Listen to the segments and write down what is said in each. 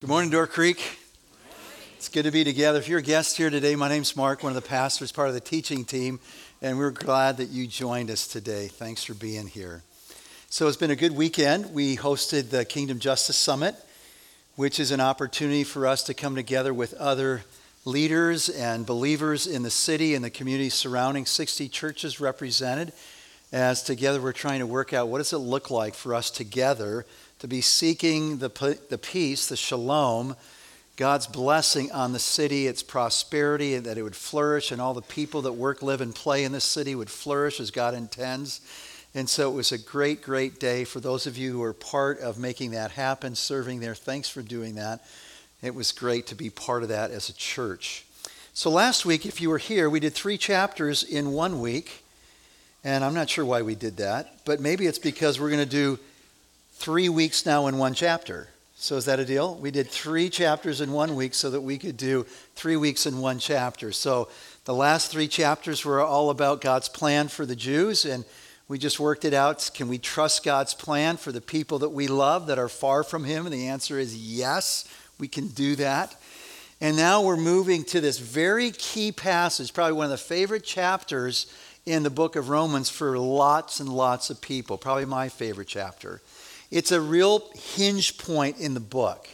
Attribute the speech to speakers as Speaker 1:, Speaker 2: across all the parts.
Speaker 1: Good morning, Door Creek. It's good to be together. If you're a guest here today, my name's Mark, one of the pastors, part of the teaching team, and we're glad that you joined us today. Thanks for being here. So it's been a good weekend. We hosted the Kingdom Justice Summit, which is an opportunity for us to come together with other leaders and believers in the city and the community surrounding 60 churches represented. As together we're trying to work out what does it look like for us together to be seeking the, the peace, the shalom, God's blessing on the city, its prosperity, and that it would flourish, and all the people that work, live, and play in this city would flourish as God intends. And so it was a great, great day for those of you who were part of making that happen, serving there. Thanks for doing that. It was great to be part of that as a church. So last week, if you were here, we did three chapters in one week. And I'm not sure why we did that, but maybe it's because we're going to do three weeks now in one chapter. So is that a deal? We did three chapters in one week so that we could do three weeks in one chapter. So the last three chapters were all about God's plan for the Jews, and we just worked it out. Can we trust God's plan for the people that we love that are far from Him? And the answer is yes, we can do that. And now we're moving to this very key passage, probably one of the favorite chapters in the book of Romans for lots and lots of people, probably my favorite chapter. It's a real hinge point in the book.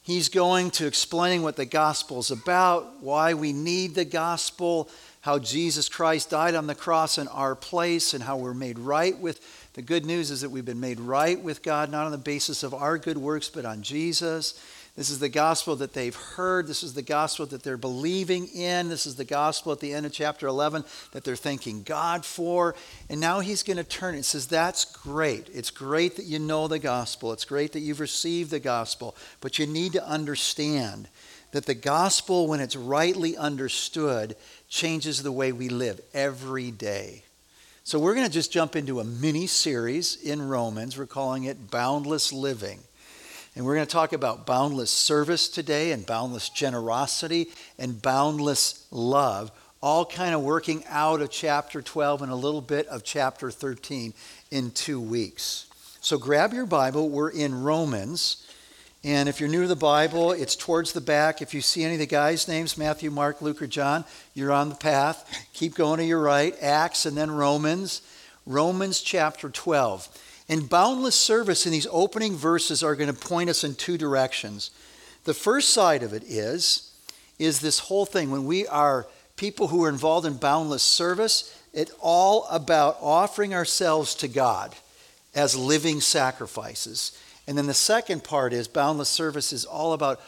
Speaker 1: He's going to explain what the gospel is about, why we need the gospel, how Jesus Christ died on the cross in our place, and how we're made right with. The good news is that we've been made right with God, not on the basis of our good works, but on Jesus. This is the gospel that they've heard. This is the gospel that they're believing in. This is the gospel at the end of chapter 11 that they're thanking God for. And now he's going to turn and says, That's great. It's great that you know the gospel. It's great that you've received the gospel. But you need to understand that the gospel, when it's rightly understood, changes the way we live every day. So we're going to just jump into a mini series in Romans. We're calling it Boundless Living. And we're going to talk about boundless service today and boundless generosity and boundless love, all kind of working out of chapter 12 and a little bit of chapter 13 in two weeks. So grab your Bible. We're in Romans. And if you're new to the Bible, it's towards the back. If you see any of the guys' names, Matthew, Mark, Luke, or John, you're on the path. Keep going to your right. Acts and then Romans. Romans chapter 12. And boundless service in these opening verses are going to point us in two directions. The first side of it is, is this whole thing when we are people who are involved in boundless service, it's all about offering ourselves to God as living sacrifices. And then the second part is boundless service is all about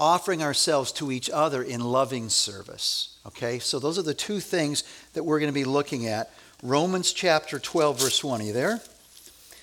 Speaker 1: offering ourselves to each other in loving service. Okay? So those are the two things that we're going to be looking at. Romans chapter 12, verse 1. Are you there?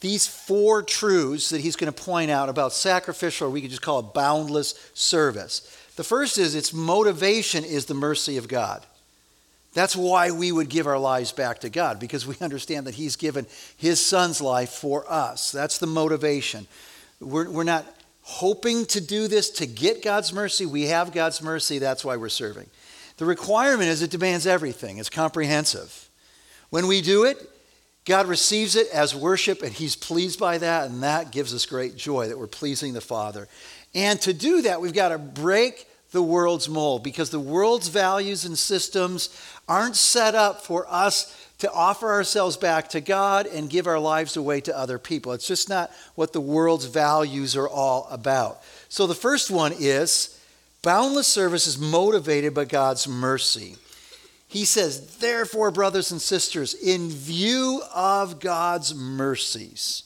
Speaker 1: these four truths that he's going to point out about sacrificial, or we could just call it boundless service. The first is its motivation is the mercy of God. That's why we would give our lives back to God, because we understand that He's given His Son's life for us. That's the motivation. We're, we're not hoping to do this to get God's mercy. We have God's mercy. That's why we're serving. The requirement is it demands everything, it's comprehensive. When we do it, God receives it as worship, and He's pleased by that, and that gives us great joy that we're pleasing the Father. And to do that, we've got to break the world's mold because the world's values and systems aren't set up for us to offer ourselves back to God and give our lives away to other people. It's just not what the world's values are all about. So the first one is boundless service is motivated by God's mercy. He says, Therefore, brothers and sisters, in view of God's mercies.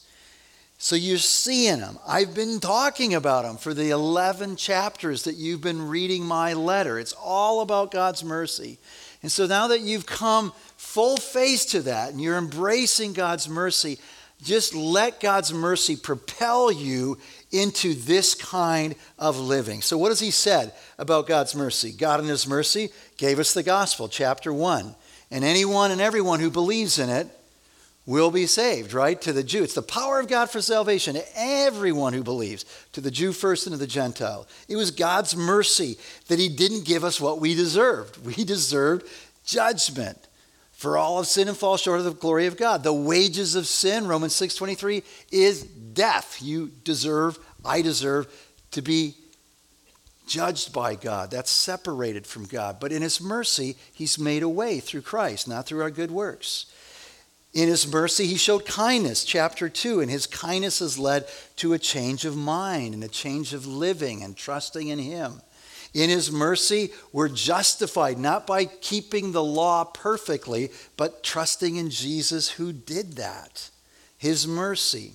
Speaker 1: So you're seeing them. I've been talking about them for the 11 chapters that you've been reading my letter. It's all about God's mercy. And so now that you've come full face to that and you're embracing God's mercy, just let God's mercy propel you into this kind of living. So, what has he said about God's mercy? God, in his mercy, gave us the gospel, chapter 1. And anyone and everyone who believes in it will be saved, right? To the Jew. It's the power of God for salvation to everyone who believes, to the Jew first and to the Gentile. It was God's mercy that he didn't give us what we deserved. We deserved judgment. For all of sin and fall short of the glory of God. The wages of sin, Romans 6:23, is death. You deserve, I deserve to be judged by God. That's separated from God. But in his mercy, he's made a way through Christ, not through our good works. In his mercy, he showed kindness, chapter 2, and his kindness has led to a change of mind and a change of living and trusting in him. In his mercy, we're justified not by keeping the law perfectly, but trusting in Jesus who did that. His mercy.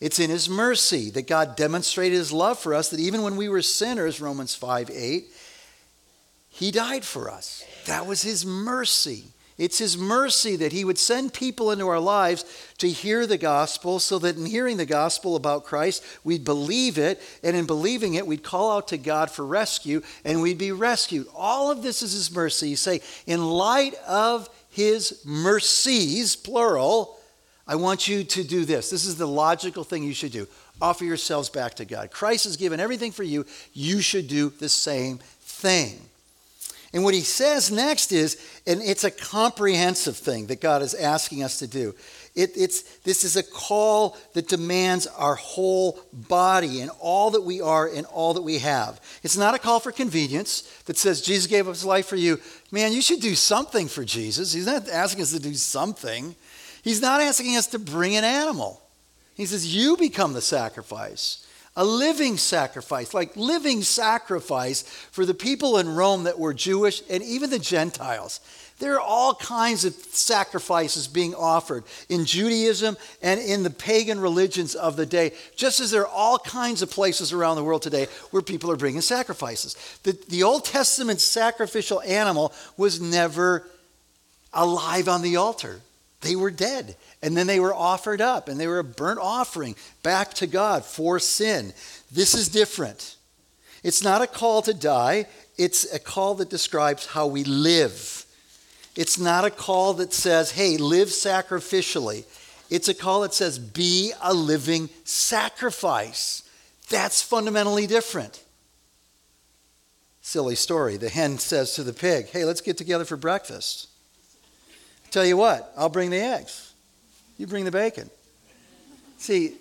Speaker 1: It's in his mercy that God demonstrated his love for us, that even when we were sinners, Romans 5 8, he died for us. That was his mercy. It's His mercy that He would send people into our lives to hear the gospel so that in hearing the gospel about Christ, we'd believe it. And in believing it, we'd call out to God for rescue and we'd be rescued. All of this is His mercy. You say, in light of His mercies, plural, I want you to do this. This is the logical thing you should do. Offer yourselves back to God. Christ has given everything for you. You should do the same thing. And what he says next is, and it's a comprehensive thing that God is asking us to do. It, it's, this is a call that demands our whole body and all that we are and all that we have. It's not a call for convenience that says, Jesus gave up his life for you. Man, you should do something for Jesus. He's not asking us to do something, he's not asking us to bring an animal. He says, You become the sacrifice a living sacrifice, like living sacrifice for the people in Rome that were Jewish and even the Gentiles. There are all kinds of sacrifices being offered in Judaism and in the pagan religions of the day, just as there are all kinds of places around the world today where people are bringing sacrifices. The, the Old Testament sacrificial animal was never alive on the altar, they were dead. And then they were offered up and they were a burnt offering back to God for sin. This is different. It's not a call to die, it's a call that describes how we live. It's not a call that says, hey, live sacrificially. It's a call that says, be a living sacrifice. That's fundamentally different. Silly story. The hen says to the pig, hey, let's get together for breakfast. Tell you what, I'll bring the eggs. You bring the bacon. See,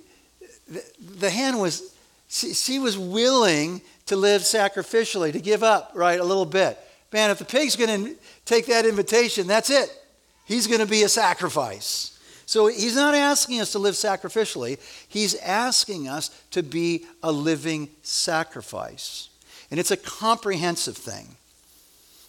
Speaker 1: the, the hen was, she, she was willing to live sacrificially, to give up, right, a little bit. Man, if the pig's going to take that invitation, that's it. He's going to be a sacrifice. So he's not asking us to live sacrificially, he's asking us to be a living sacrifice. And it's a comprehensive thing,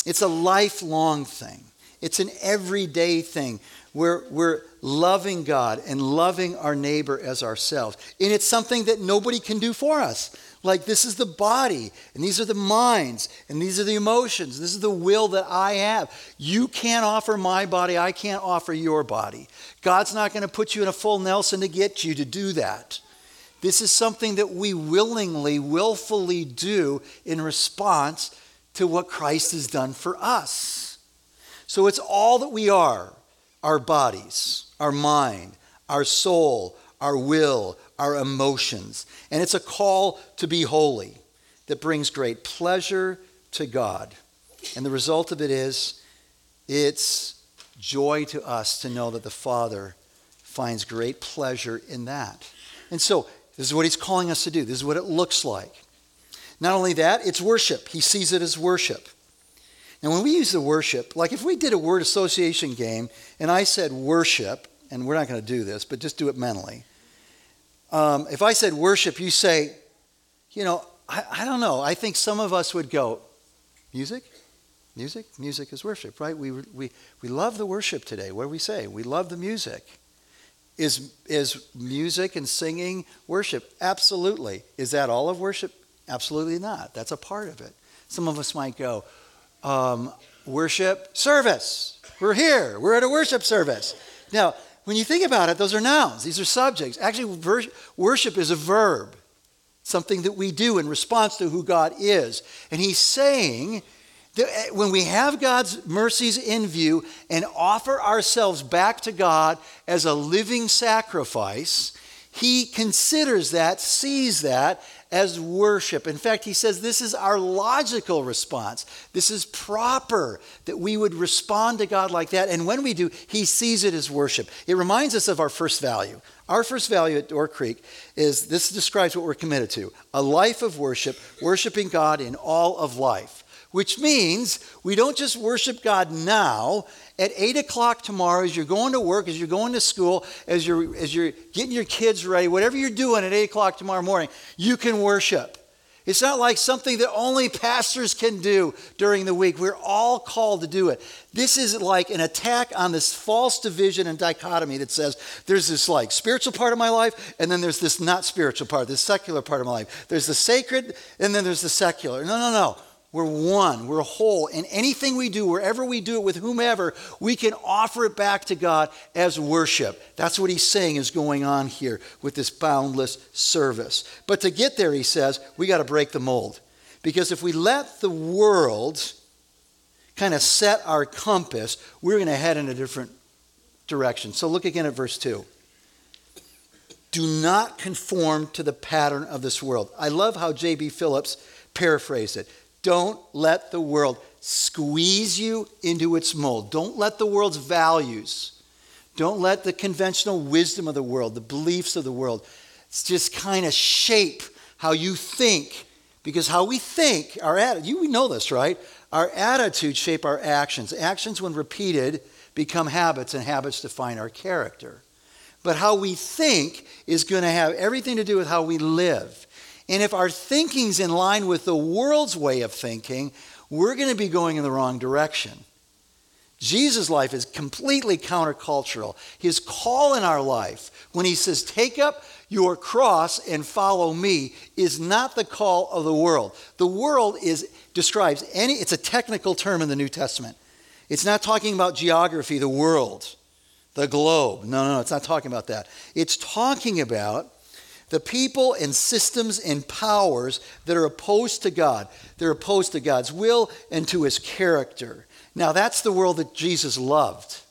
Speaker 1: it's a lifelong thing, it's an everyday thing. We're, we're loving God and loving our neighbor as ourselves. And it's something that nobody can do for us. Like, this is the body, and these are the minds, and these are the emotions. This is the will that I have. You can't offer my body, I can't offer your body. God's not going to put you in a full Nelson to get you to do that. This is something that we willingly, willfully do in response to what Christ has done for us. So it's all that we are our bodies, our mind, our soul, our will, our emotions. And it's a call to be holy that brings great pleasure to God. And the result of it is it's joy to us to know that the Father finds great pleasure in that. And so, this is what he's calling us to do. This is what it looks like. Not only that, it's worship. He sees it as worship. And when we use the worship, like if we did a word association game and I said worship, and we're not going to do this, but just do it mentally. Um, if I said worship, you say, you know, I, I don't know. I think some of us would go, music? Music? Music is worship, right? We, we, we love the worship today. What do we say? We love the music. Is, is music and singing worship? Absolutely. Is that all of worship? Absolutely not. That's a part of it. Some of us might go, um, worship service. We're here. We're at a worship service. Now, when you think about it, those are nouns. These are subjects. Actually, worship is a verb. something that we do in response to who God is. And he's saying that eh, when we have God's mercies in view and offer ourselves back to God as a living sacrifice, he considers that, sees that as worship. In fact, he says this is our logical response. This is proper that we would respond to God like that. And when we do, he sees it as worship. It reminds us of our first value. Our first value at Door Creek is this describes what we're committed to a life of worship, worshiping God in all of life which means we don't just worship God now. At 8 o'clock tomorrow, as you're going to work, as you're going to school, as you're, as you're getting your kids ready, whatever you're doing at 8 o'clock tomorrow morning, you can worship. It's not like something that only pastors can do during the week. We're all called to do it. This is like an attack on this false division and dichotomy that says there's this like spiritual part of my life, and then there's this not spiritual part, this secular part of my life. There's the sacred, and then there's the secular. No, no, no. We're one, we're whole. And anything we do, wherever we do it with whomever, we can offer it back to God as worship. That's what he's saying is going on here with this boundless service. But to get there, he says, we got to break the mold. Because if we let the world kind of set our compass, we're going to head in a different direction. So look again at verse 2. Do not conform to the pattern of this world. I love how J.B. Phillips paraphrased it. Don't let the world squeeze you into its mold. Don't let the world's values, don't let the conventional wisdom of the world, the beliefs of the world, just kind of shape how you think. Because how we think, our attitude, you know this, right? Our attitudes shape our actions. Actions, when repeated, become habits, and habits define our character. But how we think is going to have everything to do with how we live. And if our thinking's in line with the world's way of thinking, we're going to be going in the wrong direction. Jesus' life is completely countercultural. His call in our life, when he says, Take up your cross and follow me, is not the call of the world. The world is, describes any, it's a technical term in the New Testament. It's not talking about geography, the world, the globe. No, no, no, it's not talking about that. It's talking about the people and systems and powers that are opposed to God. They're opposed to God's will and to his character. Now, that's the world that Jesus loved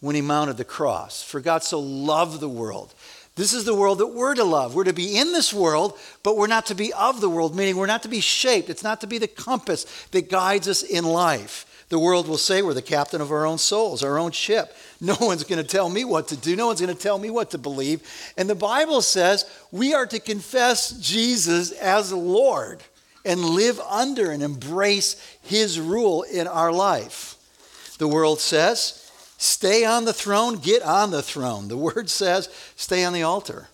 Speaker 1: when he mounted the cross. For God so loved the world. This is the world that we're to love. We're to be in this world, but we're not to be of the world, meaning we're not to be shaped. It's not to be the compass that guides us in life. The world will say we're the captain of our own souls, our own ship. No one's going to tell me what to do. No one's going to tell me what to believe. And the Bible says we are to confess Jesus as Lord and live under and embrace his rule in our life. The world says, stay on the throne, get on the throne. The word says, stay on the altar,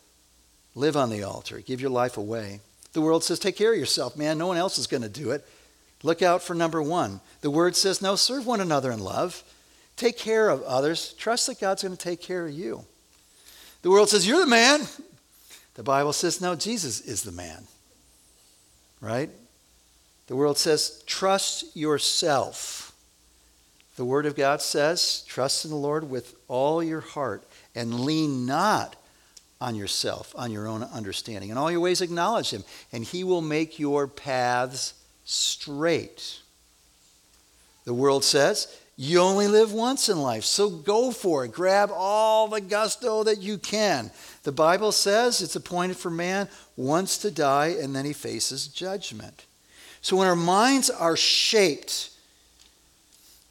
Speaker 1: live on the altar, give your life away. The world says, take care of yourself, man. No one else is going to do it. Look out for number one. The word says, no, serve one another in love. Take care of others. Trust that God's going to take care of you. The world says, you're the man. The Bible says, no, Jesus is the man. Right? The world says, trust yourself. The Word of God says, trust in the Lord with all your heart and lean not on yourself, on your own understanding. In all your ways, acknowledge Him, and He will make your paths straight. The world says you only live once in life, so go for it. Grab all the gusto that you can. The Bible says it's appointed for man once to die and then he faces judgment. So when our minds are shaped,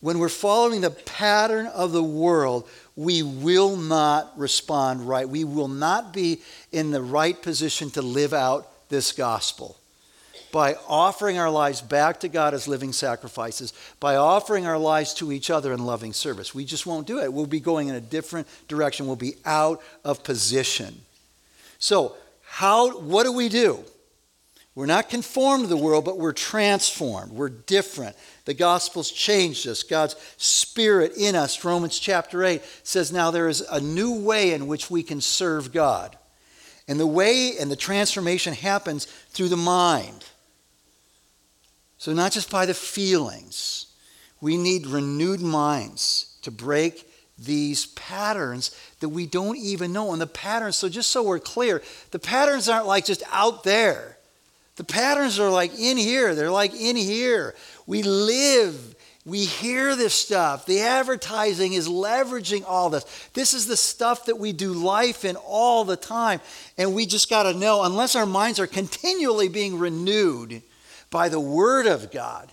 Speaker 1: when we're following the pattern of the world, we will not respond right. We will not be in the right position to live out this gospel by offering our lives back to God as living sacrifices, by offering our lives to each other in loving service. We just won't do it. We'll be going in a different direction. We'll be out of position. So, how what do we do? We're not conformed to the world, but we're transformed. We're different. The gospel's changed us. God's spirit in us, Romans chapter 8 says now there is a new way in which we can serve God. And the way and the transformation happens through the mind. So, not just by the feelings, we need renewed minds to break these patterns that we don't even know. And the patterns, so just so we're clear, the patterns aren't like just out there. The patterns are like in here. They're like in here. We live, we hear this stuff. The advertising is leveraging all this. This is the stuff that we do life in all the time. And we just got to know, unless our minds are continually being renewed by the Word of God,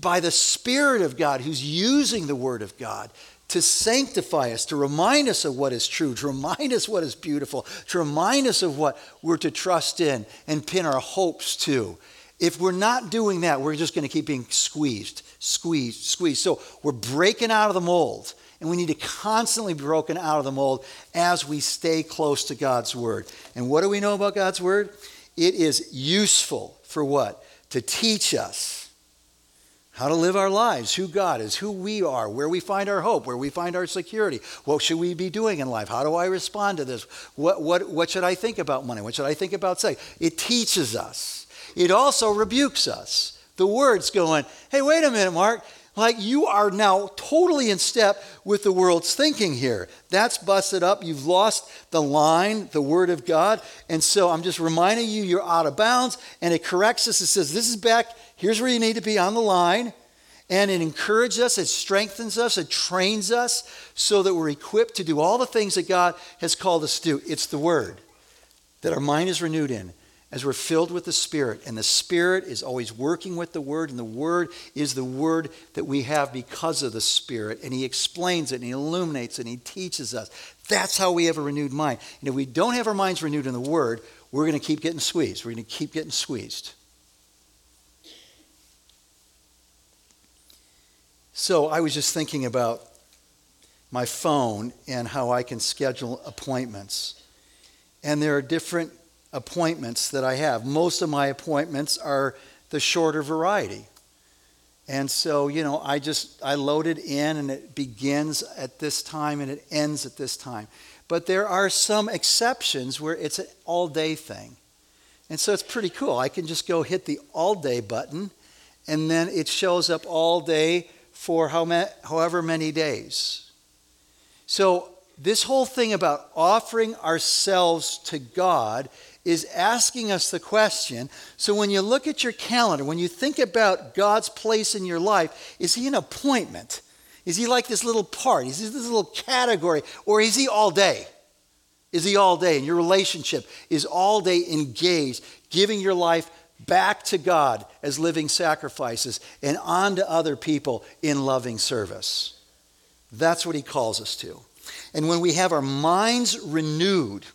Speaker 1: by the Spirit of God who's using the Word of God to sanctify us, to remind us of what is true, to remind us what is beautiful, to remind us of what we're to trust in and pin our hopes to. If we're not doing that, we're just going to keep being squeezed, squeezed, squeezed. So we're breaking out of the mold, and we need to constantly be broken out of the mold as we stay close to God's Word. And what do we know about God's Word? It is useful for what? To teach us how to live our lives, who God is, who we are, where we find our hope, where we find our security. What should we be doing in life? How do I respond to this? What, what, what should I think about money? What should I think about sex? It teaches us. It also rebukes us. The word's going, hey, wait a minute, Mark. Like you are now totally in step with the world's thinking here. That's busted up. You've lost the line, the word of God. And so I'm just reminding you, you're out of bounds. And it corrects us. It says, this is back Here's where you need to be on the line. And it encourages us, it strengthens us, it trains us so that we're equipped to do all the things that God has called us to do. It's the Word that our mind is renewed in as we're filled with the Spirit. And the Spirit is always working with the Word, and the Word is the Word that we have because of the Spirit. And He explains it, and He illuminates it, and He teaches us. That's how we have a renewed mind. And if we don't have our minds renewed in the Word, we're going to keep getting squeezed. We're going to keep getting squeezed. So I was just thinking about my phone and how I can schedule appointments. And there are different appointments that I have. Most of my appointments are the shorter variety. And so, you know, I just I load it in and it begins at this time and it ends at this time. But there are some exceptions where it's an all-day thing. And so it's pretty cool. I can just go hit the all-day button and then it shows up all day for how ma- however many days. So, this whole thing about offering ourselves to God is asking us the question. So, when you look at your calendar, when you think about God's place in your life, is He an appointment? Is He like this little part? Is He this little category? Or is He all day? Is He all day? And your relationship is all day engaged, giving your life back to God as living sacrifices and on to other people in loving service. That's what he calls us to. And when we have our minds renewed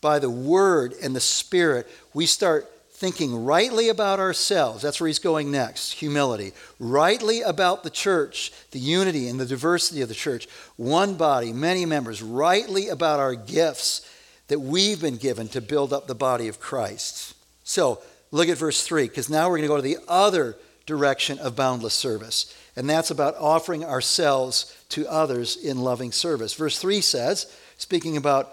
Speaker 1: by the Word and the Spirit, we start thinking rightly about ourselves. That's where he's going next humility. Rightly about the church, the unity and the diversity of the church. One body, many members. Rightly about our gifts that we've been given to build up the body of Christ. So, Look at verse 3, because now we're going to go to the other direction of boundless service, and that's about offering ourselves to others in loving service. Verse 3 says, speaking about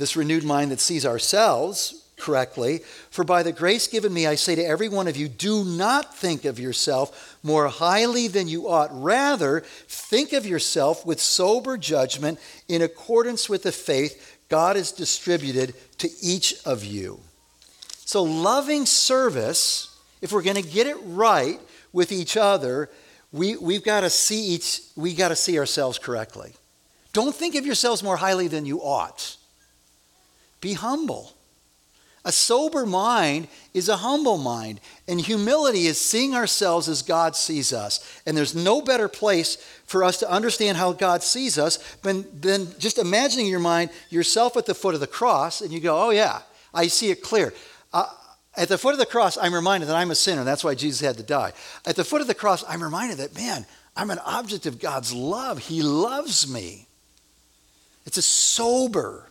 Speaker 1: this renewed mind that sees ourselves correctly, for by the grace given me, I say to every one of you, do not think of yourself more highly than you ought. Rather, think of yourself with sober judgment in accordance with the faith God has distributed to each of you. So, loving service, if we're going to get it right with each other, we, we've got to see each, We've got to see ourselves correctly. Don't think of yourselves more highly than you ought. Be humble. A sober mind is a humble mind, and humility is seeing ourselves as God sees us. And there's no better place for us to understand how God sees us than, than just imagining in your mind yourself at the foot of the cross, and you go, Oh, yeah, I see it clear. Uh, at the foot of the cross, I'm reminded that I'm a sinner. That's why Jesus had to die. At the foot of the cross, I'm reminded that, man, I'm an object of God's love. He loves me. It's a sober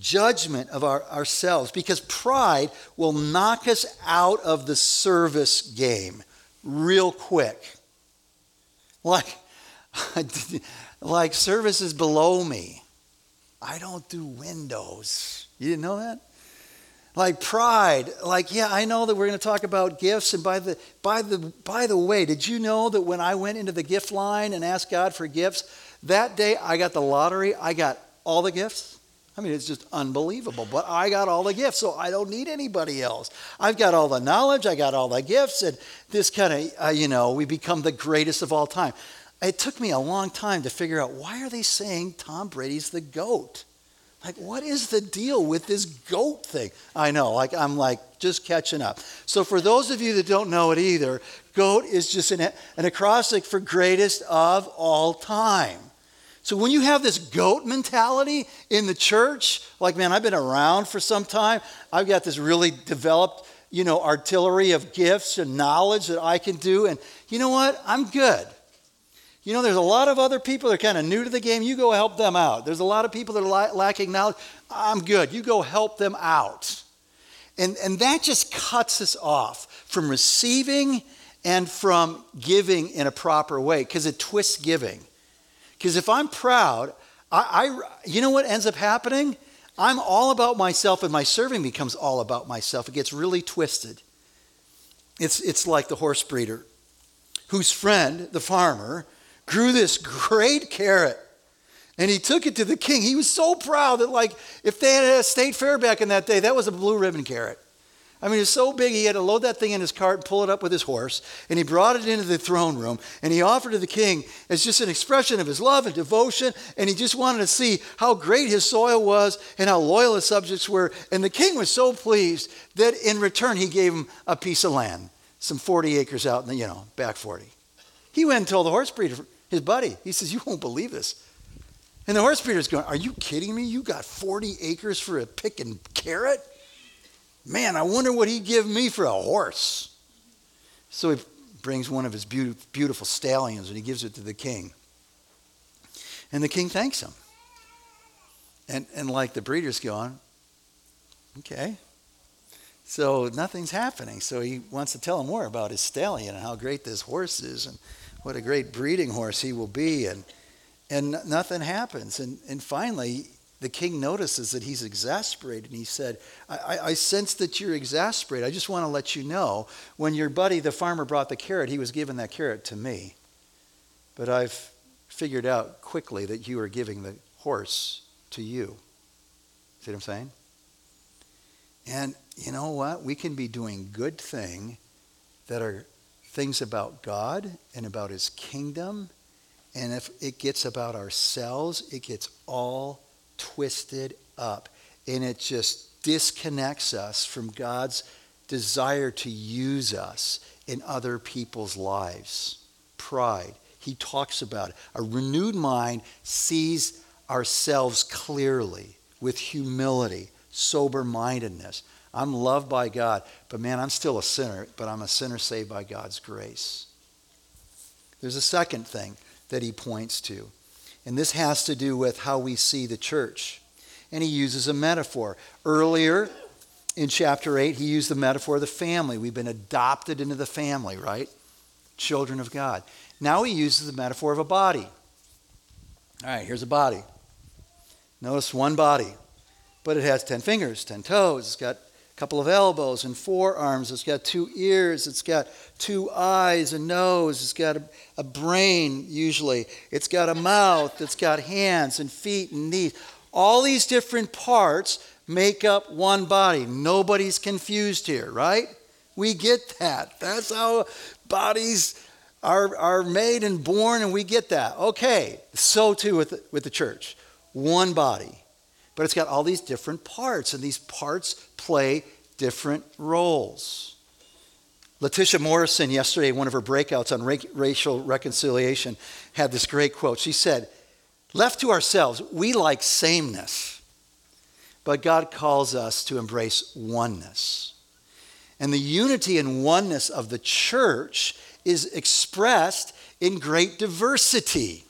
Speaker 1: judgment of our, ourselves because pride will knock us out of the service game real quick. Like, like service is below me. I don't do windows. You didn't know that? like pride like yeah i know that we're going to talk about gifts and by the by the by the way did you know that when i went into the gift line and asked god for gifts That day I got the lottery, I got all the gifts. I mean, it's just unbelievable. But I got all the gifts, so I don't need anybody else. I've got all the knowledge, I got all the gifts, and this kind of, uh, you know, we become the greatest of all time. It took me a long time to figure out why are they saying Tom Brady's the GOAT? Like, what is the deal with this goat thing? I know, like, I'm like just catching up. So, for those of you that don't know it either, goat is just an, an acrostic for greatest of all time. So, when you have this goat mentality in the church, like, man, I've been around for some time, I've got this really developed, you know, artillery of gifts and knowledge that I can do, and you know what? I'm good. You know, there's a lot of other people that are kind of new to the game. You go help them out. There's a lot of people that are lacking knowledge. I'm good. You go help them out. And, and that just cuts us off from receiving and from giving in a proper way because it twists giving. Because if I'm proud, I, I, you know what ends up happening? I'm all about myself and my serving becomes all about myself. It gets really twisted. It's, it's like the horse breeder whose friend, the farmer, grew this great carrot. And he took it to the king. He was so proud that, like, if they had a state fair back in that day, that was a blue ribbon carrot. I mean, it was so big, he had to load that thing in his cart and pull it up with his horse. And he brought it into the throne room and he offered to the king as just an expression of his love and devotion. And he just wanted to see how great his soil was and how loyal his subjects were. And the king was so pleased that in return, he gave him a piece of land, some 40 acres out in the, you know, back 40. He went and told the horse breeder, his buddy. He says, You won't believe this. And the horse breeder's going, Are you kidding me? You got 40 acres for a pick and carrot? Man, I wonder what he'd give me for a horse. So he brings one of his beautiful stallions and he gives it to the king. And the king thanks him. And, and like the breeder's going, okay. So nothing's happening. So he wants to tell him more about his stallion and how great this horse is. And what a great breeding horse he will be. And, and nothing happens. And, and finally, the king notices that he's exasperated. And he said, I, I, sense that you're exasperated. I just want to let you know when your buddy, the farmer, brought the carrot, he was giving that carrot to me. But I've figured out quickly that you are giving the horse to you. See what I'm saying? And you know what? We can be doing good thing that are things about God and about his kingdom. And if it gets about ourselves, it gets all twisted up. And it just disconnects us from God's desire to use us in other people's lives. Pride. He talks about it. A renewed mind sees ourselves clearly with humility, sober mindedness. I'm loved by God, but man, I'm still a sinner, but I'm a sinner saved by God's grace. There's a second thing that he points to, and this has to do with how we see the church. And he uses a metaphor. Earlier in chapter 8, he used the metaphor of the family. We've been adopted into the family, right? Children of God. Now he uses the metaphor of a body. All right, here's a body. Notice one body, but it has 10 fingers, 10 toes, it's got couple of elbows and forearms. It's got two ears. It's got two eyes, a nose. It's got a, a, brain, usually. It's got a mouth. It's got hands and feet and knees. All these different parts make up one body. Nobody's confused here, right? We get that. That's how bodies are, are made and born, and we get that. Okay, so too with with the church. One body but it's got all these different parts, and these parts play different roles. Latasha Morrison, yesterday, one of her breakouts on racial reconciliation, had this great quote. She said, Left to ourselves, we like sameness, but God calls us to embrace oneness. And the unity and oneness of the church is expressed in great diversity.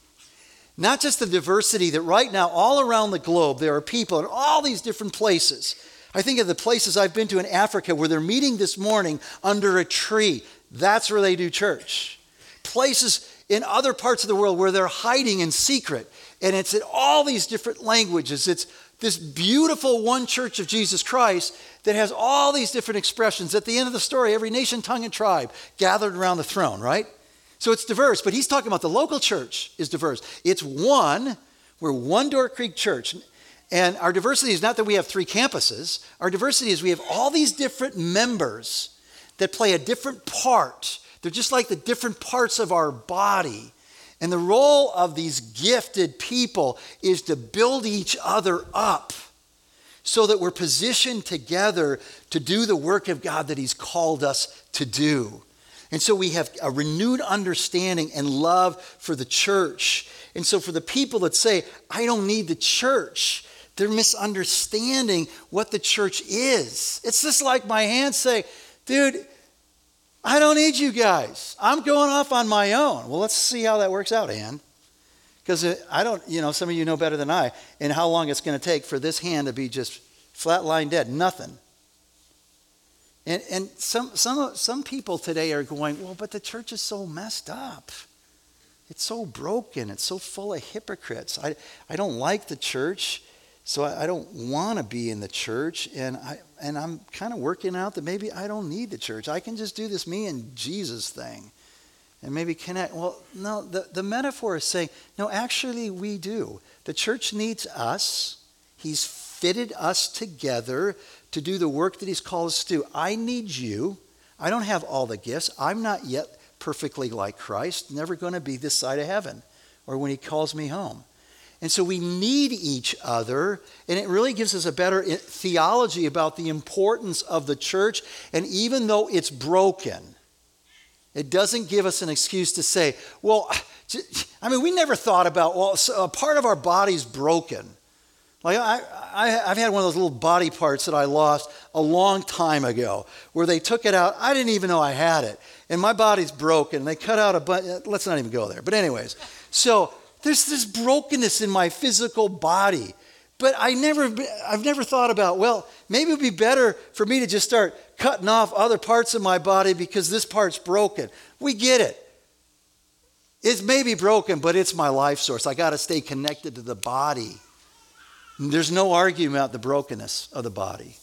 Speaker 1: Not just the diversity that right now, all around the globe, there are people in all these different places. I think of the places I've been to in Africa where they're meeting this morning under a tree. That's where they do church. Places in other parts of the world where they're hiding in secret. And it's in all these different languages. It's this beautiful one church of Jesus Christ that has all these different expressions. At the end of the story, every nation, tongue, and tribe gathered around the throne, right? So it's diverse, but he's talking about the local church is diverse. It's one, we're one Door Creek Church. And our diversity is not that we have three campuses, our diversity is we have all these different members that play a different part. They're just like the different parts of our body. And the role of these gifted people is to build each other up so that we're positioned together to do the work of God that He's called us to do. And so we have a renewed understanding and love for the church. And so for the people that say, I don't need the church, they're misunderstanding what the church is. It's just like my hands say, dude, I don't need you guys. I'm going off on my own. Well, let's see how that works out, Ann. Because uh, I don't, you know, some of you know better than I, and how long it's going to take for this hand to be just flat line dead, nothing. And, and some, some, some people today are going, well, but the church is so messed up. It's so broken. It's so full of hypocrites. I, I don't like the church, so I, I don't want to be in the church. And, I, and I'm kind of working out that maybe I don't need the church. I can just do this me and Jesus thing and maybe connect. Well, no, the, the metaphor is saying, no, actually, we do. The church needs us. He's fitted us together to do the work that He's called us to do. I need you. I don't have all the gifts. I'm not yet perfectly like Christ, never going to be this side of heaven or when He calls me home. And so we need each other, and it really gives us a better eh, theology about the importance of the church. And even though it's broken, it doesn't give us an excuse to say, well, I mean, we never thought about, well, so a part of our body's broken. Like, I, I, have had one of those little body parts that I lost a long time ago where they took it out. I didn't even know I had it. And my body's broken. They cut out a bunch. Uh, let's not even go there. But, anyways, so there's this brokenness in my physical body. But I never, I've never thought about, well, maybe it would be better for me to just start cutting off other parts of my body because this part's broken. We get it. It may be broken, but it's my life source. I got to stay connected to the body. There's no argument about the brokenness of the body.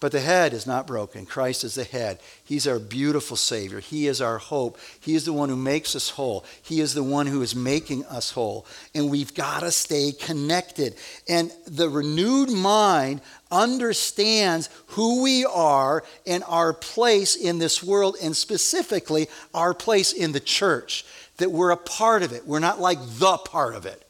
Speaker 1: But the head is not broken. Christ is the head. He's our beautiful Savior. He is our hope. He is the one who makes us whole. He is the one who is making us whole. And we've got to stay connected. And the renewed mind understands who we are and our place in this world, and specifically our place in the church. That we're a part of it. We're not like the part of it.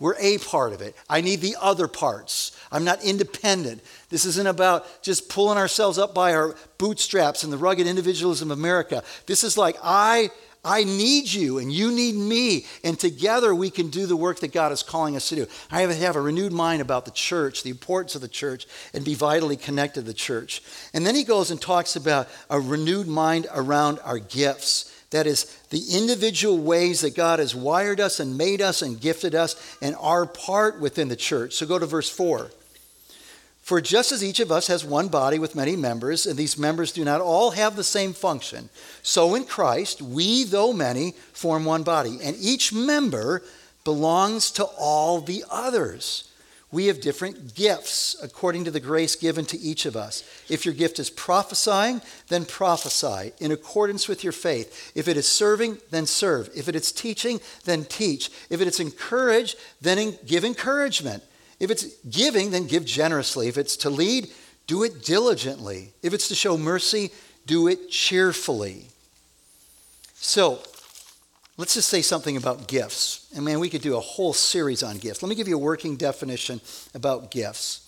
Speaker 1: We're a part of it. I need the other parts. I'm not independent. This isn't about just pulling ourselves up by our bootstraps and the rugged individualism of America. This is like, I, I need you and you need me, and together we can do the work that God is calling us to do. I have, have a renewed mind about the church, the importance of the church, and be vitally connected to the church. And then he goes and talks about a renewed mind around our gifts. That is, the individual ways that God has wired us and made us and gifted us and our part within the church. So go to verse 4. For just as each of us has one body with many members, and these members do not all have the same function, so in Christ, we, though many, form one body, and each member belongs to all the others. We have different gifts according to the grace given to each of us. If your gift is prophesying, then prophesy in accordance with your faith. If it is serving, then serve. If it is teaching, then teach. If it is encourage, then give encouragement. If it's giving, then give generously. If it's to lead, do it diligently. If it's to show mercy, do it cheerfully. So, Let's just say something about gifts. And man, we could do a whole series on gifts. Let me give you a working definition about gifts.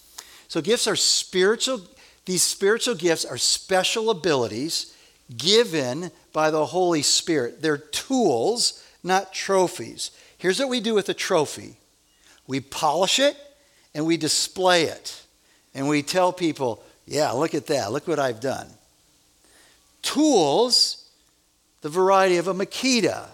Speaker 1: So, gifts are spiritual, these spiritual gifts are special abilities given by the Holy Spirit. They're tools, not trophies. Here's what we do with a trophy we polish it and we display it. And we tell people, yeah, look at that. Look what I've done. Tools, the variety of a Makita,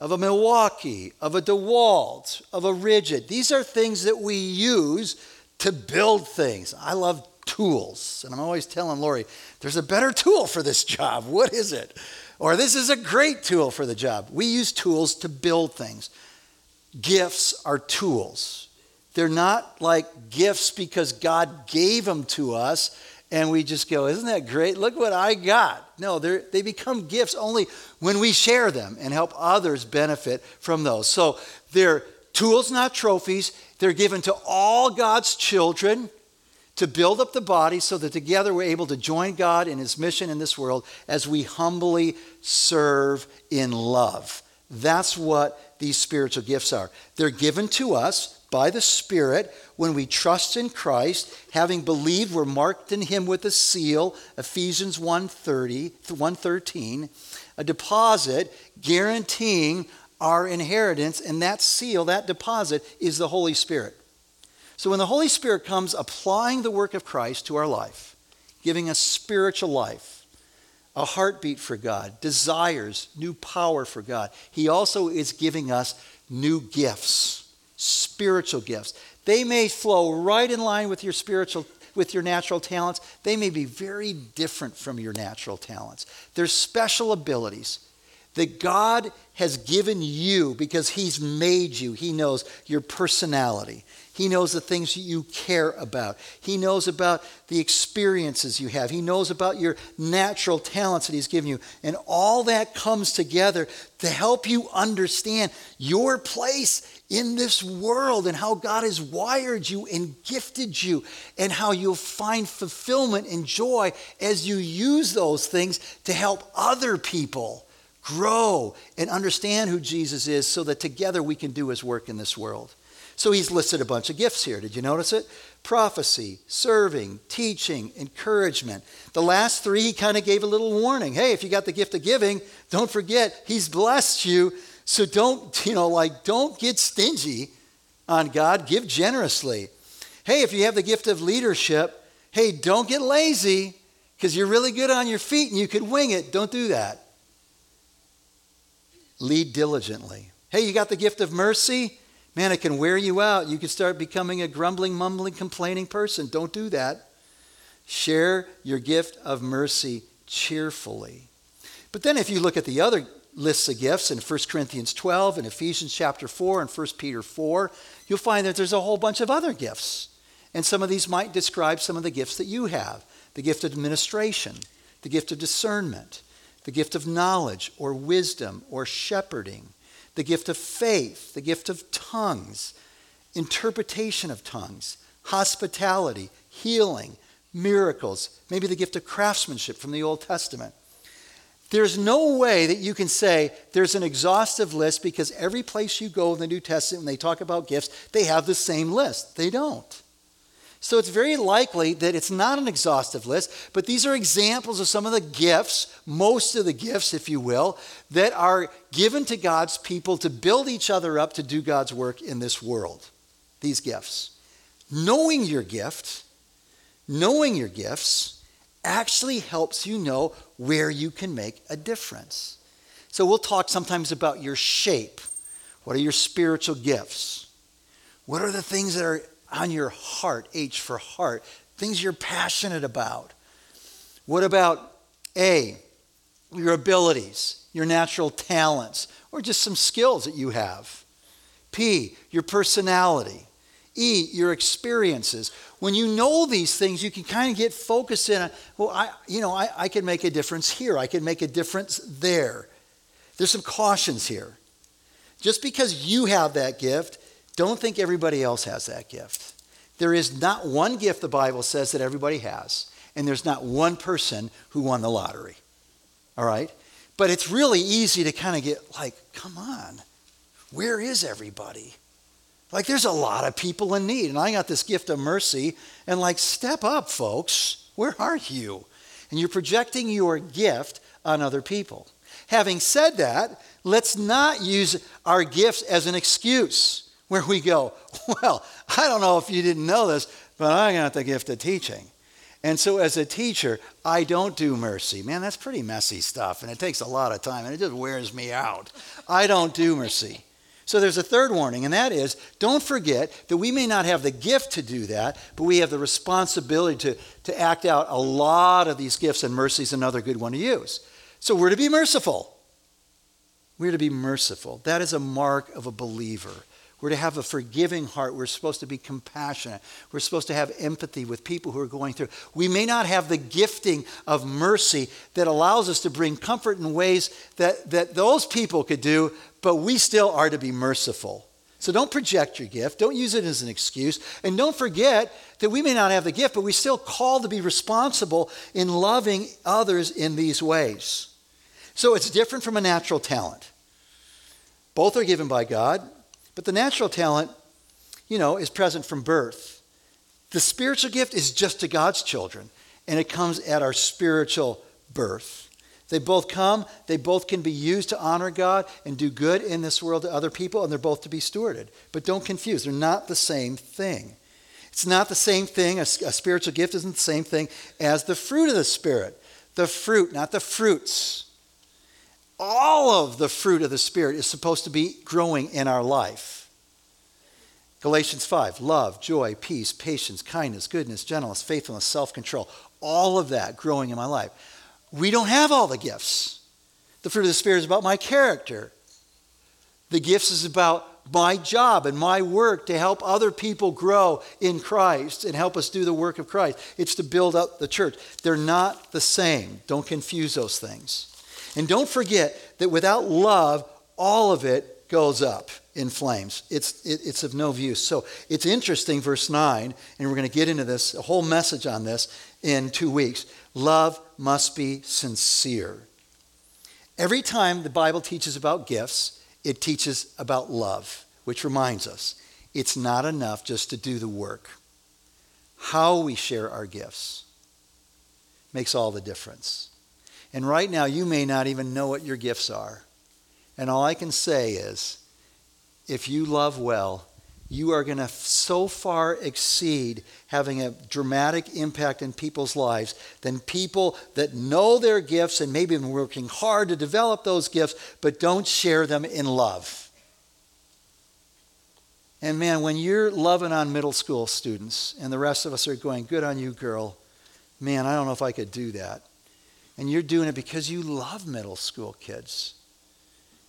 Speaker 1: of a Milwaukee, of a DeWalt, of a Ridgid. These are things that we use to build things. I love tools. And I'm always telling Lori, there's a better tool for this job. What is it? Or this is a great tool for the job. We use tools to build things. Gifts are tools. They're not like gifts because God gave them to us and we just go, Isn't that great? Look what I got. No, they become gifts only when we share them and help others benefit from those. So they're tools, not trophies. They're given to all God's children to build up the body so that together we're able to join God in his mission in this world as we humbly serve in love. That's what these spiritual gifts are. They're given to us by the Spirit when we trust in Christ, having believed we're marked in him with a seal, Ephesians 1:30, 1:13, a deposit guaranteeing our inheritance, and that seal, that deposit, is the Holy Spirit. So when the Holy Spirit comes applying the work of Christ to our life, giving us spiritual life, a heartbeat for God, desires, new power for God, He also is giving us new gifts, spiritual gifts. They may flow right in line with your spiritual with your natural talents. They may be very different from your natural talents. They're special abilities that God has given you because He's made you. He knows your personality. He knows the things you care about. He knows about the experiences you have. He knows about your natural talents that He's given you. And all that comes together to help you understand your place in this world and how God has wired you and gifted you and how you'll find fulfillment and joy as you use those things to help other people grow and understand who Jesus is so that together we can do His work in this world. So he's listed a bunch of gifts here. Did you notice it? Prophecy, serving, teaching, encouragement. The last three, he kind of gave a little warning. Hey, if you got the gift of giving, don't forget, he's blessed you. So don't, you know, like, don't get stingy on God. Give generously. Hey, if you have the gift of leadership, hey, don't get lazy because you're really good on your feet and you could wing it. Don't do that. Lead diligently. Hey, you got the gift of mercy? Man, it can wear you out. You can start becoming a grumbling, mumbling, complaining person. Don't do that. Share your gift of mercy cheerfully. But then, if you look at the other lists of gifts in 1 Corinthians 12 and Ephesians chapter 4 and 1 Peter 4, you'll find that there's a whole bunch of other gifts. And some of these might describe some of the gifts that you have the gift of administration, the gift of discernment, the gift of knowledge or wisdom or shepherding the gift of faith, the gift of tongues, interpretation of tongues, hospitality, healing, miracles, maybe the gift of craftsmanship from the Old Testament. There's no way that you can say there's an exhaustive list because every place you go in the New Testament, when they talk about gifts, they have the same list. They don't. So it's very likely that it's not an exhaustive list, but these are examples of some of the gifts, most of the gifts, if you will, that are given to God's people to build each other up to do God's work in this world. These gifts. Knowing your gift, knowing your gifts, actually helps you know where you can make a difference. So we'll talk sometimes about your shape. What are your spiritual gifts? What are the things that are on your heart, H for heart, things you're passionate about. What about A, your abilities, your natural talents, or just some skills that you have? P, your personality. E, your experiences. When you know these things, you can kind of get focused in well, I, you know, I, I can make a difference here. I can make a difference there. There's some cautions here. Just because you have that gift don't think everybody else has that gift. There is not one gift the Bible says that everybody has, and there's not one person who won the lottery. All right? But it's really easy to kind of get like, come on, where is everybody? Like, there's a lot of people in need, and I got this gift of mercy, and like, step up, folks. Where are you? And you're projecting your gift on other people. Having said that, let's not use our gifts as an excuse where we go, well, I don't know if you didn't know this, but I got the gift of teaching. And so, as a teacher, I don't do mercy. Man, that's pretty messy stuff, and it takes a lot of time, and it just wears me out. I don't do mercy. So, there's a third warning, and that is don't forget that we may not have the gift to do that, but we have the responsibility to, to act out a lot of these gifts, and mercy is another good one to use. So, we're to be merciful. We're to be merciful. That is a mark of a believer. We're to have a forgiving heart. We're supposed to be compassionate. We're supposed to have empathy with people who are going through. We may not have the gifting of mercy that allows us to bring comfort in ways that, that those people could do, but we still are to be merciful. So don't project your gift. Don't use it as an excuse. And don't forget that we may not have the gift, but we still call to be responsible in loving others in these ways. So it's different from a natural talent. Both are given by God, but the natural talent, you know, is present from birth. The spiritual gift is just to God's children, and it comes at our spiritual birth. They both come, they both can be used to honor God and do good in this world to other people, and they're both to be stewarded. But don't confuse, they're not the same thing. It's not the same thing, a, a spiritual gift isn't the same thing as the fruit of the Spirit. The fruit, not the fruits. All of the fruit of the Spirit is supposed to be growing in our life. Galatians 5 love, joy, peace, patience, kindness, goodness, gentleness, faithfulness, self control. All of that growing in my life. We don't have all the gifts. The fruit of the Spirit is about my character. The gifts is about my job and my work to help other people grow in Christ and help us do the work of Christ. It's to build up the church. They're not the same. Don't confuse those things. And don't forget that without love, all of it goes up in flames. It's, it, it's of no use. So it's interesting, verse 9, and we're going to get into this, a whole message on this in two weeks. Love must be sincere. Every time the Bible teaches about gifts, it teaches about love, which reminds us it's not enough just to do the work. How we share our gifts makes all the difference. And right now, you may not even know what your gifts are. And all I can say is if you love well, you are going to so far exceed having a dramatic impact in people's lives than people that know their gifts and maybe been working hard to develop those gifts, but don't share them in love. And man, when you're loving on middle school students and the rest of us are going, good on you, girl, man, I don't know if I could do that. And you're doing it because you love middle school kids.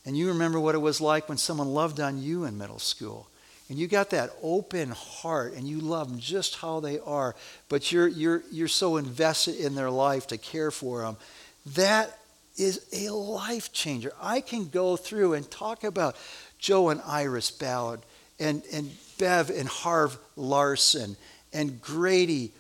Speaker 1: And you remember what it was like when someone loved on you in middle school and you got that open heart and you love them just how they are, but you're, you're, you're so invested in their life to care for them, that is a life changer. I can go through and talk about Joe and Iris Ballard and, and Bev and Harv Larson and Grady,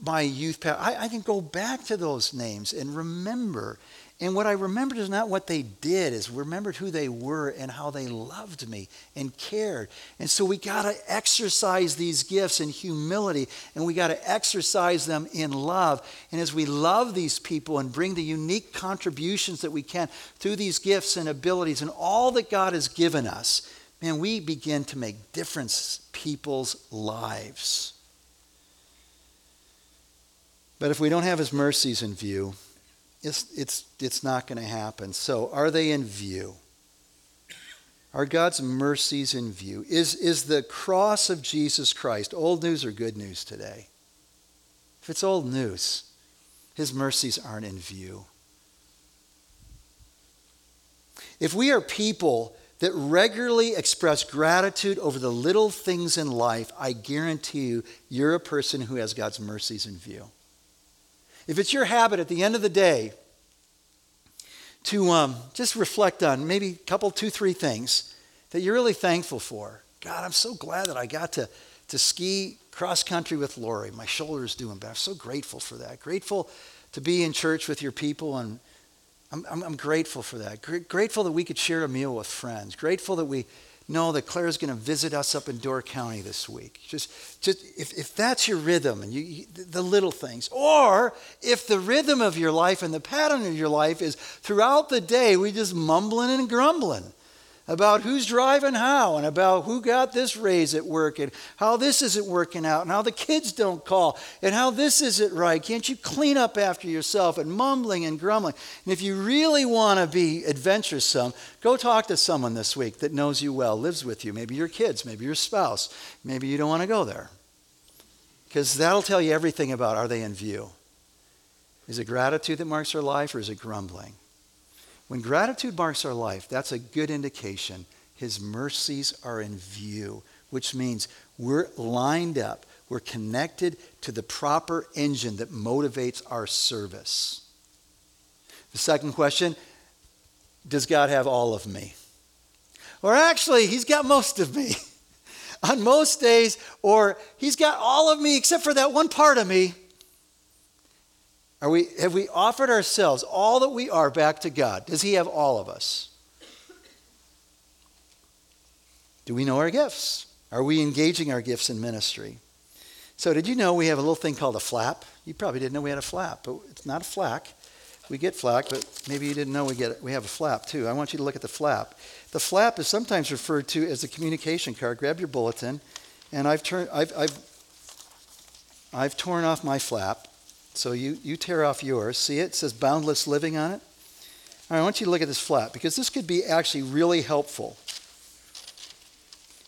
Speaker 1: my youth pastor. I, I can go back to those names and remember and what I remembered is not what they did, is remembered who they were and how they loved me and cared. And so we got to exercise these gifts in humility and we got to exercise them in love. And as we love these people and bring the unique contributions that we can through these gifts and abilities and all that God has given us, man, we begin to make difference people's lives. But if we don't have his mercies in view, it's, it's, it's not going to happen. So, are they in view? Are God's mercies in view? Is, is the cross of Jesus Christ old news or good news today? If it's old news, his mercies aren't in view. If we are people that regularly express gratitude over the little things in life, I guarantee you, you're a person who has God's mercies in view. If it's your habit at the end of the day to um, just reflect on maybe a couple, two, three things that you're really thankful for. God, I'm so glad that I got to, to ski cross country with Lori. My shoulder is doing better. I'm so grateful for that. Grateful to be in church with your people, and I'm, I'm, I'm grateful for that. grateful that we could share a meal with friends. Grateful that we know that Claire's going to visit us up in Door County this week. Just, just if, if that's your rhythm and you, the little things, or if the rhythm of your life and the pattern of your life is throughout the day we just mumbling and grumbling about who's driving how and about who got this raise at work and how this isn't working out and how the kids don't call and how this isn't right. Can't you clean up after yourself and mumbling and grumbling? And if you really want to be adventuresome, go talk to someone this week that knows you well, lives with you, maybe your kids, maybe your spouse. Maybe you don't want to go there. Because that'll tell you everything about are they in view? Is it gratitude that marks their life or is it grumbling? When gratitude marks our life, that's a good indication His mercies are in view, which means we're lined up, we're connected to the proper engine that motivates our service. The second question Does God have all of me? Or actually, He's got most of me. On most days, or He's got all of me except for that one part of me. Are we, have we offered ourselves, all that we are, back to God? Does He have all of us? Do we know our gifts? Are we engaging our gifts in ministry? So, did you know we have a little thing called a flap? You probably didn't know we had a flap, but it's not a flack. We get flack, but maybe you didn't know we get we have a flap too. I want you to look at the flap. The flap is sometimes referred to as a communication card. Grab your bulletin, and I've turned I've I've I've torn off my flap, so you, you tear off yours. See it? It says Boundless Living on it. All right, I want you to look at this flap because this could be actually really helpful.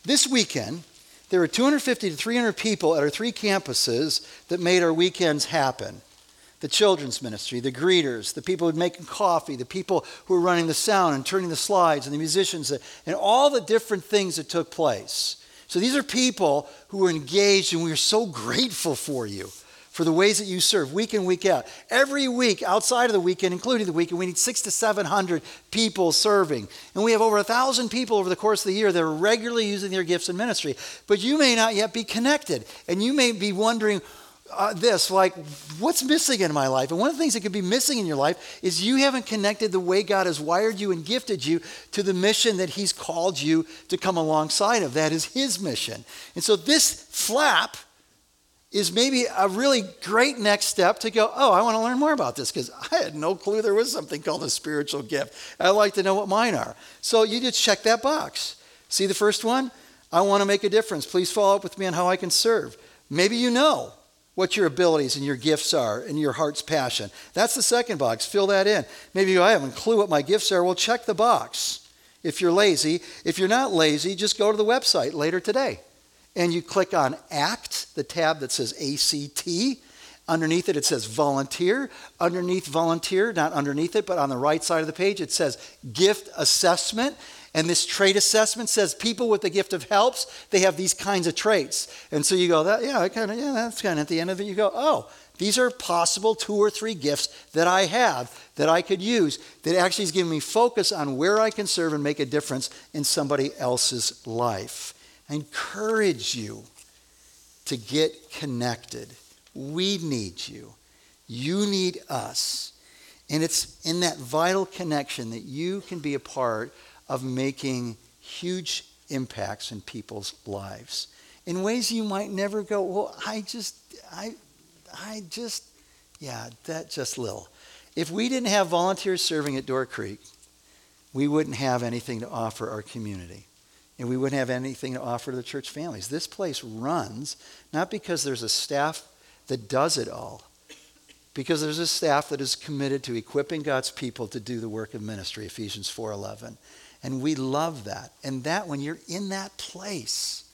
Speaker 1: This weekend, there were 250 to 300 people at our three campuses that made our weekends happen the children's ministry, the greeters, the people who were making coffee, the people who were running the sound and turning the slides, and the musicians, and all the different things that took place. So these are people who were engaged, and we are so grateful for you for the ways that you serve week in, week out. Every week, outside of the weekend, including the weekend, we need six to 700 people serving. And we have over a thousand people over the course of the year that are regularly using their gifts in ministry. But you may not yet be connected. And you may be wondering, uh, this like what's missing in my life and one of the things that could be missing in your life is you haven't connected the way god has wired you and gifted you to the mission that he's called you to come alongside of that is his mission and so this flap is maybe a really great next step to go, oh, I want to learn more about this because I had no clue there was something called a spiritual gift. I'd like to know what mine are. So you just check that box. See the first one? I want to make a difference. Please follow up with me on how I can serve. Maybe you know what your abilities and your gifts are and your heart's passion. That's the second box. Fill that in. Maybe I haven't a clue what my gifts are. Well, check the box. If you're lazy, if you're not lazy, just go to the website later today and you click on ACT, the tab that says ACT. Underneath it, it says volunteer. Underneath volunteer, not underneath it, but on the right side of the page, it says gift assessment. And this trait assessment says people with the gift of helps, they have these kinds of traits. And so you go, that, yeah, kind of, yeah, that's kind of at the end of it. You go, oh, these are possible two or three gifts that I have that I could use that actually is giving me focus on where I can serve and make a difference in somebody else's life. I encourage you to get connected. We need you. You need us. And it's in that vital connection that you can be a part of making huge impacts in people's lives in ways you might never go, well, I just, I, I just, yeah, that just little. If we didn't have volunteers serving at Door Creek, we wouldn't have anything to offer our community and we wouldn't have anything to offer to the church families. This place runs not because there's a staff that does it all, because there's a staff that is committed to equipping God's people to do the work of ministry, Ephesians 4:11. And we love that. And that when you're in that place,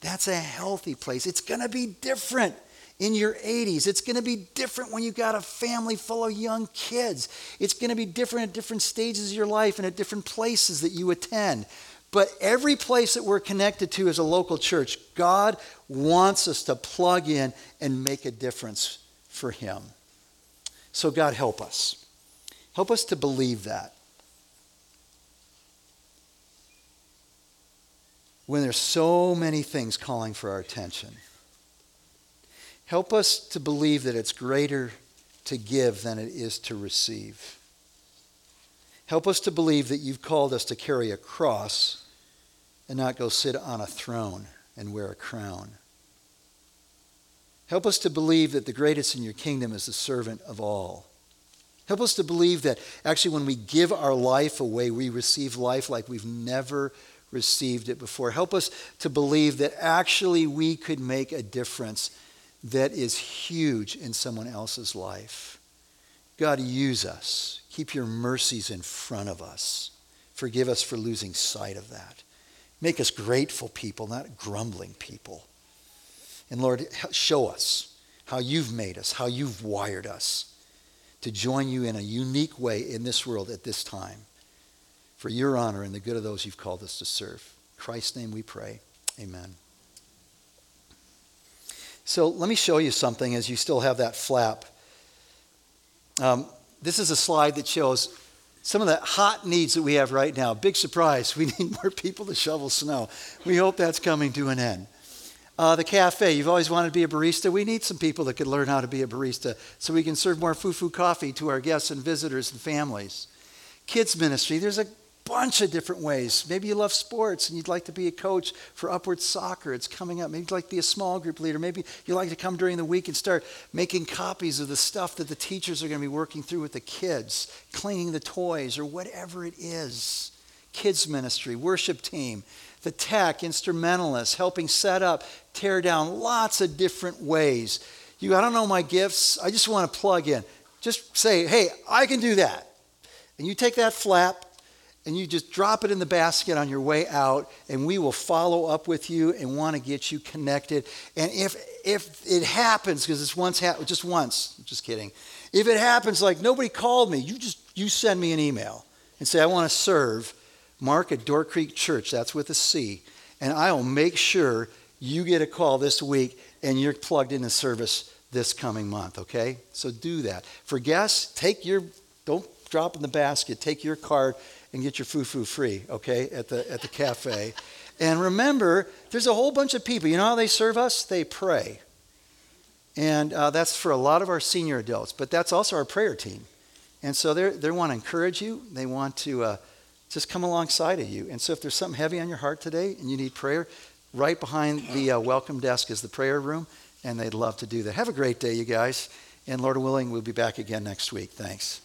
Speaker 1: that's a healthy place. It's going to be different in your 80s. It's going to be different when you've got a family full of young kids. It's going to be different at different stages of your life and at different places that you attend. But every place that we're connected to is a local church, God wants us to plug in and make a difference for Him. So, God, help us. Help us to believe that. When there's so many things calling for our attention, help us to believe that it's greater to give than it is to receive. Help us to believe that you've called us to carry a cross and not go sit on a throne and wear a crown. Help us to believe that the greatest in your kingdom is the servant of all. Help us to believe that actually, when we give our life away, we receive life like we've never received it before. Help us to believe that actually we could make a difference that is huge in someone else's life. God, use us. Keep your mercies in front of us. Forgive us for losing sight of that. Make us grateful people, not grumbling people. And Lord, show us how you've made us, how you've wired us to join you in a unique way in this world at this time. for your honor and the good of those you've called us to serve. In Christ's name we pray. Amen. So let me show you something as you still have that flap. Um, this is a slide that shows some of the hot needs that we have right now. Big surprise, we need more people to shovel snow. We hope that's coming to an end. Uh, the cafe, you've always wanted to be a barista. We need some people that could learn how to be a barista so we can serve more fufu coffee to our guests and visitors and families. Kids ministry, there's a bunch of different ways. Maybe you love sports and you'd like to be a coach for Upward Soccer. It's coming up. Maybe you'd like to be a small group leader. Maybe you'd like to come during the week and start making copies of the stuff that the teachers are going to be working through with the kids, cleaning the toys, or whatever it is. Kids ministry, worship team, the tech, instrumentalists, helping set up, tear down, lots of different ways. You, I don't know my gifts. I just want to plug in. Just say, hey, I can do that. And you take that flap and you just drop it in the basket on your way out, and we will follow up with you and want to get you connected. And if if it happens, because it's once just once, just kidding. If it happens like nobody called me, you just you send me an email and say I want to serve. Mark at Door Creek Church. That's with a C, and I will make sure you get a call this week and you're plugged into service this coming month. Okay, so do that. For guests, take your don't drop in the basket. Take your card and get your foo-foo free, okay, at the, at the cafe. And remember, there's a whole bunch of people. You know how they serve us? They pray. And uh, that's for a lot of our senior adults, but that's also our prayer team. And so they want to encourage you. They want to uh, just come alongside of you. And so if there's something heavy on your heart today and you need prayer, right behind the uh, welcome desk is the prayer room, and they'd love to do that. Have a great day, you guys. And Lord willing, we'll be back again next week. Thanks.